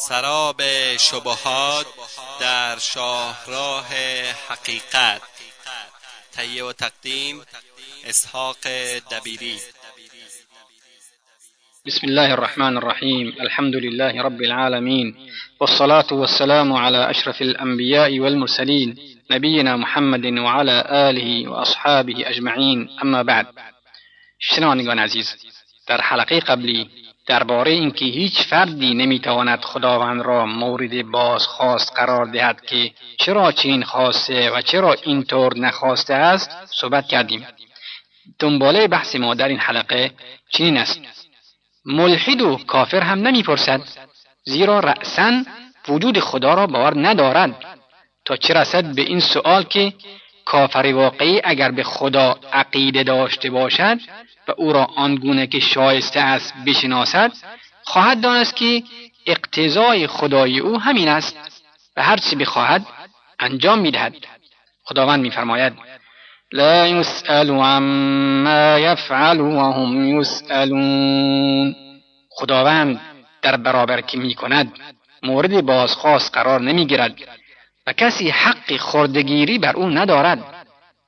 سراب شبهات در شاهراه حقیقت. تهیه و تقدیم اسحاق دبیری. بسم الله الرحمن الرحيم الحمد لله رب العالمين والصلاة والسلام على أشرف الأنبياء والمرسلين نبينا محمد وعلى آله وأصحابه أجمعين أما بعد شنوانگان عزیز در حلقه قبلی درباره اینکه هیچ فردی نمی‌تواند خداوند را مورد بازخواست قرار دهد که چرا چین خواسته و چرا اینطور نخواسته است صحبت کردیم. دنباله بحث ما در این حلقه چنین است. ملحد و کافر هم نمی‌پرسد زیرا رأسا وجود خدا را باور ندارد. تا چه رسد به این سؤال که کافر واقعی اگر به خدا عقیده داشته باشد و او را آنگونه که شایسته است بشناسد خواهد دانست که اقتضای خدای او همین است و هر چی بخواهد انجام می‌دهد. خداوند میفرماید لا یسأل عما یفعل وهم یسألون. خداوند در برابر که می کند مورد بازخواست قرار نمی‌گیرد و کسی حق خردگیری بر او ندارد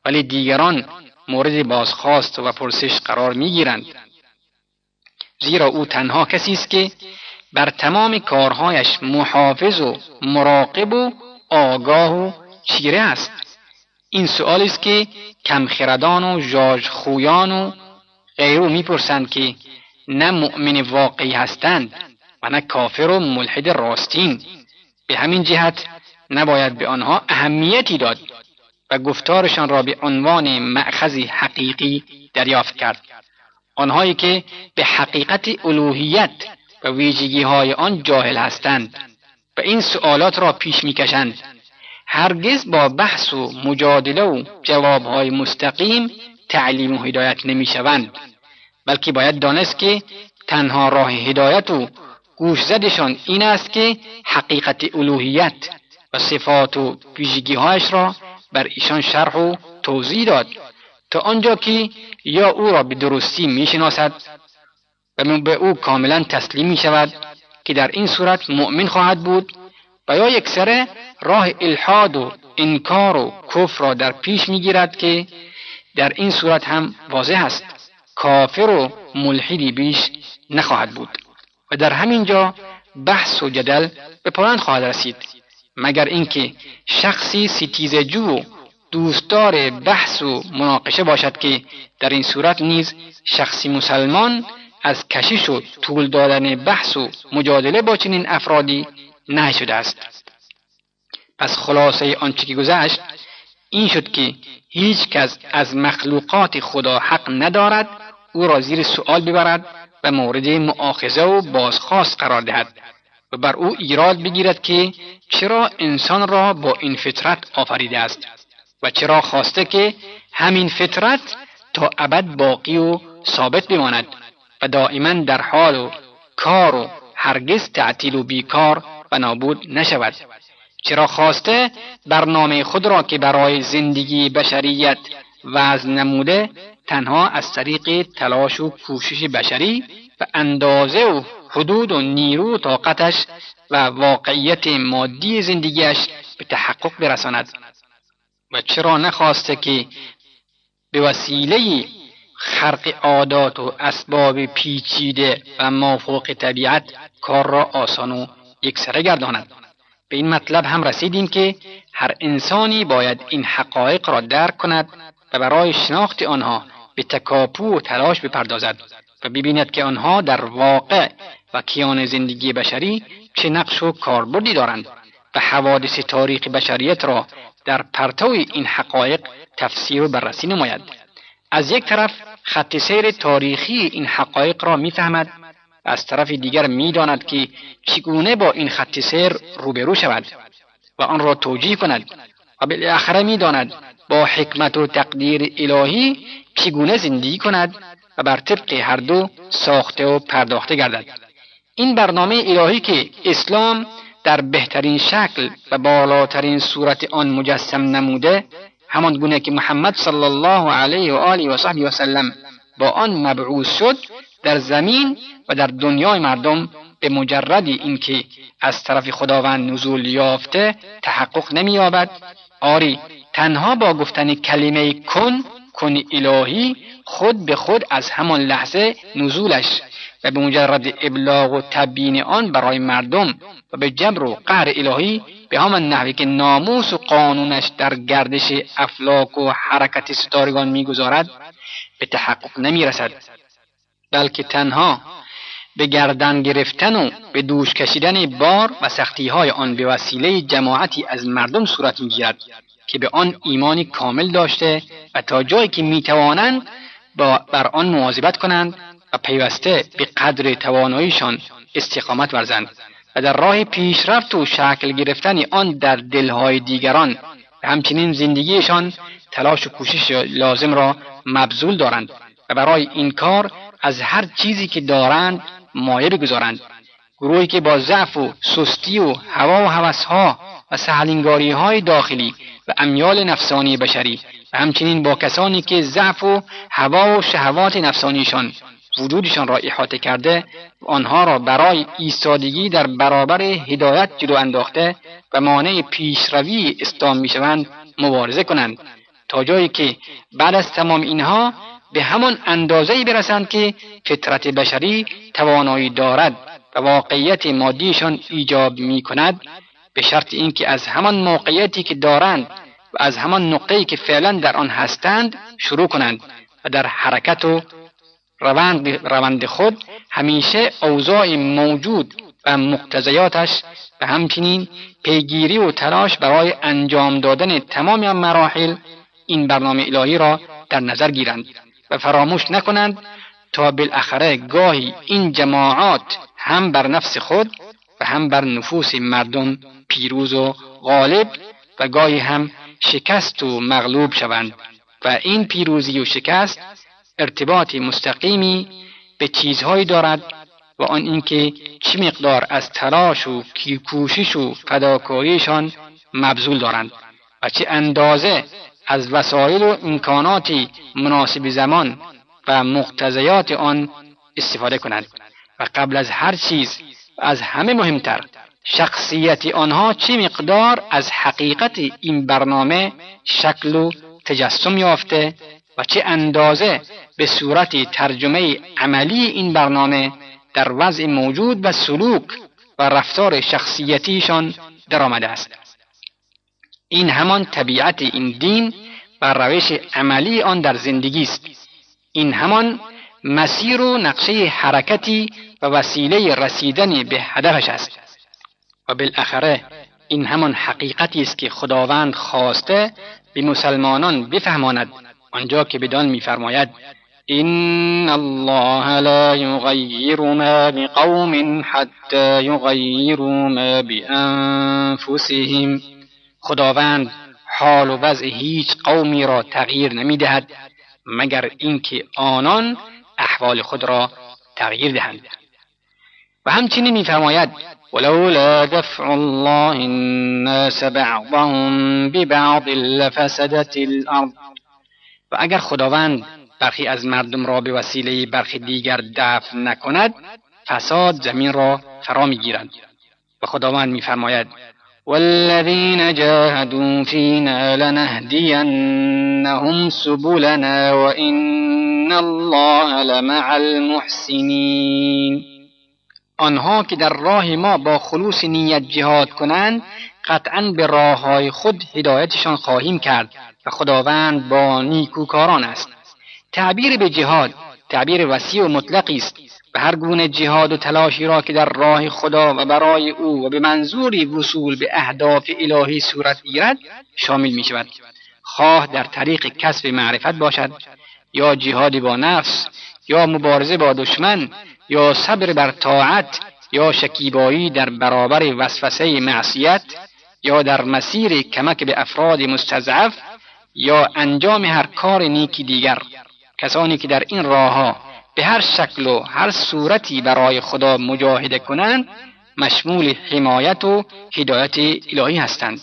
ولی دیگران مورد بازخواست و پرسش قرار می‌گیرند. زیرا او تنها کسی است که بر تمام کارهایش محافظ و مراقب و آگاه و چیره است. این سؤال است که کمخردان و جاج خویان و غیرو می‌پرسند که نه مؤمن واقعی هستند و نه کافر و ملحد راستین. به همین جهت نباید به آنها اهمیتی داد. و گفتارشان را به عنوان معخذی حقیقی دریافت کرد. آنهایی که به حقیقت الوهیت و ویژگی های آن جاهل هستند و این سؤالات را پیش می‌کشند هرگز با بحث و مجادله و جوابهای مستقیم تعلیم و هدایت نمی‌شوند بلکه باید دانست که تنها راه هدایت و گوشزدشان این است که حقیقت الوهیت و صفات و ویژگیهایش را بر ایشان شرح و توضیح داد تا آنجا که یا او را به درستی می‌شناسد و به او کاملا تسلیم می شود که در این صورت مؤمن خواهد بود و یا یکسره راه الحاد و انکار و کفر را در پیش می‌گیرد که در این صورت هم واضح است کافر و ملحدی بیش نخواهد بود و در همین جا بحث و جدل به پایان خواهد رسید. مگر اینکه شخصی ستیزجو و دوستدار بحث و مناقشه باشد که در این صورت نیز شخصی مسلمان از کشش و طول دادن بحث و مجادله با چنین افرادی نه شده است. پس خلاصه آنچه که گذشت این شد که هیچ کس از مخلوقات خدا حق ندارد او را زیر سؤال ببرد و مورد معاخذه و بازخواست قرار دهد. و بر او ایراد بگیرد که چرا انسان را با این فطرت آفریده است و چرا خواسته که همین فطرت تا ابد باقی و ثابت بماند و دائما در حال و کار و هرگز تعطیل و بیکار و نابود نشود. چرا خواسته برنامه خود را که برای زندگی بشریت وضع نموده تنها از طریق تلاش و کوشش بشری و اندازه و حدود و نیرو و طاقتش و واقعیت مادی زندگیش به تحقق برساند. و چرا نخواسته که به وسیله خرق عادات و اسباب پیچیده و مافوق طبیعت کار را آسان و یکسره گرداند. به این مطلب هم رسیدیم که هر انسانی باید این حقایق را درک کند و برای شناخت آنها به تکاپو و تلاش بپردازد. و ببیند که آنها در واقع و کیان زندگی بشری چه نقش و کاربردی دارند و حوادث تاریخ بشریت را در پرتو این حقایق تفسیر و بررسی نماید. از یک طرف خط سیر تاریخی این حقایق را می‌فهمد از طرف دیگر می‌داند که چگونه با این خط سیر روبرو شود و آن را توجیه کند و بالاخره می‌داند با حکمت و تقدیر الهی چگونه زندگی کند بر طبق هر دو ساخته و پرداخته گردد. این برنامه الهی که اسلام در بهترین شکل و بالاترین صورت آن مجسم نموده همان گونه که محمد صلی الله علیه و آله و صحبه و با آن مبعوث شد در زمین و در دنیای مردم به مجرد اینکه از طرف خداوند نزول یافته تحقق نمییابد. آری تنها با گفتن کلمه کن کن الهی خود به خود از همان لحظه نزولش و به مجرد ابلاغ و تبیین آن برای مردم و به جبر و قهر الهی به همان نحوی که ناموس و قانونش در گردش افلاک و حرکت ستارگان می‌گذارد به تحقق نمی‌رسد بلکه تنها به گردن گرفتن و به دوش کشیدن بار و سختی های آن به وسیله جماعتی از مردم صورت می‌گیرد. که به آن ایمانی کامل داشته و تا جایی که می‌توانند بر آن مواظبت کنند و پیوسته به قدر تواناییشان استقامت ورزند و در راه پیشرفت و شکل گرفتن آن در دلهای دیگران و همچنین زندگیشان تلاش و کوشش لازم را مبذول دارند و برای این کار از هر چیزی که دارند مایه بگذارند. گروهی که با ضعف و سستی و هوا و هوسها و سهلنگاری های داخلی و امیال نفسانی بشری و همچنین با کسانی که ضعف و هوا و شهوات نفسانیشان وجودشان را احاطه کرده و آنها را برای ایستادگی در برابر هدایت جلو انداخته و مانع پیشروی اسلام می‌شوند مبارزه کنند تا جایی که بعد از تمام اینها به همان اندازه برسند که فطرت بشری توانایی دارد و واقعیت مادیشان ایجاب می کند به شرط اینکه از همان موقعیتی که دارند و از همان نقطه‌ای که فعلا در آن هستند شروع کنند و در حرکت و روند, روند خود همیشه اوضاع موجود و مقتضیاتش و همچنین پیگیری و تلاش برای انجام دادن تمام مراحل این برنامه الهی را در نظر گیرند و فراموش نکنند تا بالاخره گاهی این جماعات هم بر نفس خود و هم بر نفوس مردم پیروز و غالب و گاهی هم شکست و مغلوب شوند و این پیروزی و شکست ارتباط مستقیمی به چیزهایی دارد و آن اینکه چه مقدار از تلاش و کوشش و فداکاریشان مبذول دارند و چه اندازه از وسایل و امکانات مناسب زمان و مقتضیات آن استفاده کنند و قبل از هر چیز از همه مهمتر شخصیت آنها چه مقدار از حقیقت این برنامه شکل و تجسم یافته و چه اندازه به صورت ترجمه عملی این برنامه در وضع موجود و سلوک و رفتار شخصیتیشان درآمده است. این همان طبیعت این دین و روش عملی آن در زندگی است. این همان مسیر و نقشه حرکتی و وسیله رسیدن به هدفش است. و بالاخره این همان حقیقتی است که خداوند خواسته به مسلمانان بفهماند. آنجا که بدان میفرماید این الله لا یغیر ما بقوم حتی یغیروا ما بانفسهم خداوند حال و وضع هیچ قومی را تغییر نمی‌دهد مگر اینکه آنان احوال خود را تغییر دهند. و همچنین میفرماید ولولا دفع الله الناس بعضهم ببعض لفسدت الأرض. و اگر خداوند برخی از مردم را به وسیله برخی دیگر دفع نکند فساد زمین را فرا میگیرد. و خداوند میفرماید والذین جاهدوا فینا لنهدینهم سبلنا وان الله لمع المحسنین. آنها که در راه ما با خلوص نیت جهاد کنند قطعا به راه های خود هدایتشان خواهیم کرد و خداوند با نیکوکاران است. تعبیر به جهاد تعبیر وسیع و مطلقی است و هر گونه جهاد و تلاشی را که در راه خدا و برای او و به منظوری وصول به اهداف الهی صورت گیرد شامل می شود خواه در طریق کسب معرفت باشد. یا جهاد با نفس یا مبارزه با دشمن یا صبر بر طاعت یا شکیبایی در برابر وسوسه معصیت یا در مسیر کمک به افراد مستضعف یا انجام هر کار نیکی دیگر. کسانی که در این راهها به هر شکل و هر صورتی برای خدا مجاهده کنند مشمول حمایت و هدایت الهی هستند.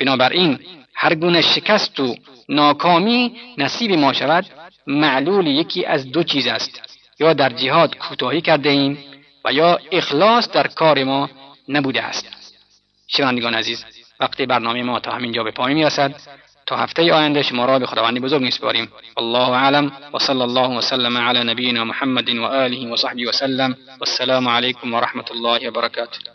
بنابراین هر گونه شکست و ناکامی نصیب ما شود معلول یکی از دو چیز است. یا در جهاد کوتاهی کرده ایم و یا اخلاص در کار ما نبوده است. شنوندگان عزیز وقتی برنامه ما تا همین جا به پایان می‌رسد تا هفته آینده شما را به خداوند بزرگ میسپاریم الله اعلم و صلی الله وسلم علی نبینا محمد و آله و صحبه وسلم والسلام علیکم و رحمت الله و برکاته.